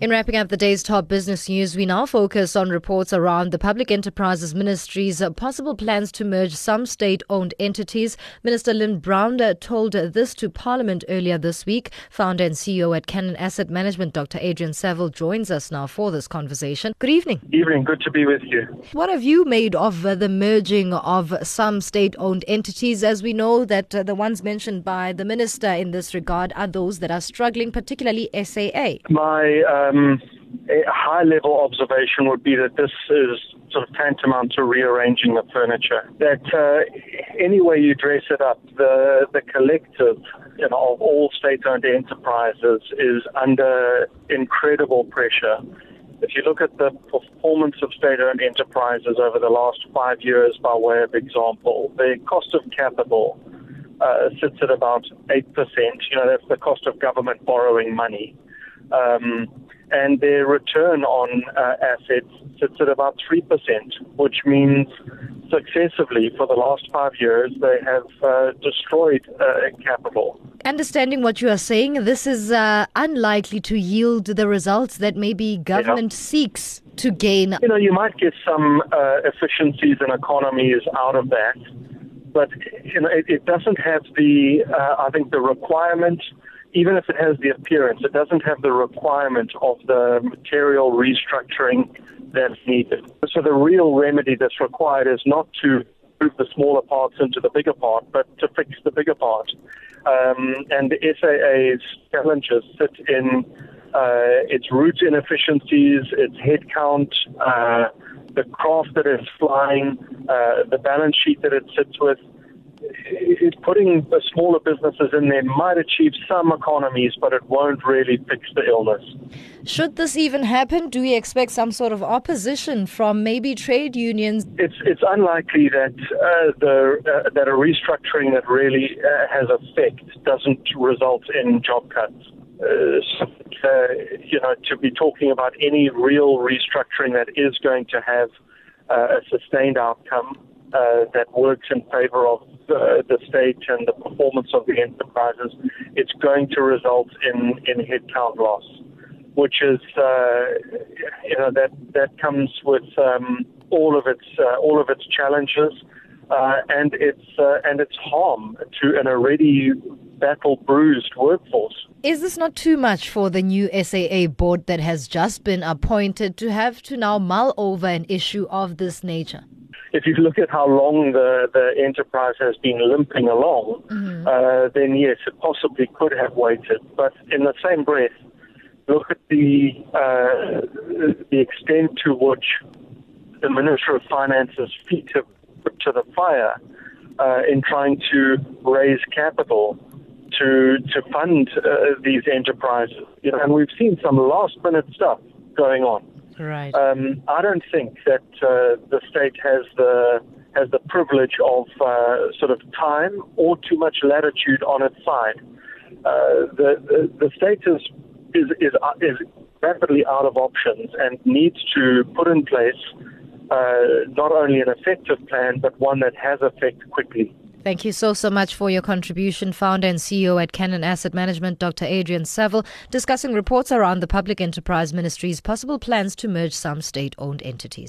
In wrapping up the day's top business news, we now focus on reports around the Public Enterprises Ministry's possible plans to merge some state owned entities. Minister Lynne Brown told this to Parliament earlier this week. Founder and CEO at Cannon Asset Management, Dr. Adrian Saville, joins us now for this conversation. Good evening. Evening, good to be with you. What have you made of uh, the merging of some state owned entities? As we know that uh, the ones mentioned by the minister in this regard are those that are struggling, particularly SAA. My uh, um, a high level observation would be that this is sort of tantamount to rearranging the furniture. That uh, any way you dress it up, the the collective you know, of all state-owned enterprises is under incredible pressure. If you look at the performance of state-owned enterprises over the last five years, by way of example, the cost of capital uh, sits at about eight percent. You know, that's the cost of government borrowing money. Um, and their return on uh, assets sits at about 3%, which means successively for the last five years they have uh, destroyed uh, capital. Understanding what you are saying, this is uh, unlikely to yield the results that maybe government yeah. seeks to gain. You know, you might get some uh, efficiencies and economies out of that, but you know, it, it doesn't have the, uh, I think, the requirement even if it has the appearance, it doesn't have the requirement of the material restructuring that's needed. So the real remedy that's required is not to move the smaller parts into the bigger part, but to fix the bigger part. Um, and the SAA's challenges sit in uh, its root inefficiencies, its headcount, uh, the craft that it's flying, uh, the balance sheet that it sits with, putting the smaller businesses in there might achieve some economies, but it won't really fix the illness. Should this even happen, do we expect some sort of opposition from maybe trade unions? It's it's unlikely that uh, the uh, that a restructuring that really uh, has effect doesn't result in job cuts. Uh, you know, to be talking about any real restructuring that is going to have uh, a sustained outcome uh, that works in favor of the, the state and the performance of the enterprises, it's going to result in, in headcount loss, which is, uh, you know, that, that comes with um, all of its, uh, all of its challenges. Uh, and its uh, and its harm to an already battle bruised workforce. Is this not too much for the new SAA board that has just been appointed to have to now mull over an issue of this nature? If you look at how long the, the enterprise has been limping along, mm-hmm. uh, then yes, it possibly could have waited. But in the same breath, look at the uh, the extent to which the Minister of Finance's feet have put to the fire uh, in trying to raise capital to to fund uh, these enterprises. You know, and we've seen some last minute stuff going on. Right. Um, I don't think that uh, the state has the has the privilege of uh, sort of time or too much latitude on its side. Uh, the, the, the state is is is uh, is rapidly out of options and needs to put in place uh, not only an effective plan but one that has effect quickly. Thank you so, so much for your contribution. Founder and CEO at Cannon Asset Management, Dr. Adrian Saville, discussing reports around the Public Enterprise Ministry's possible plans to merge some state owned entities.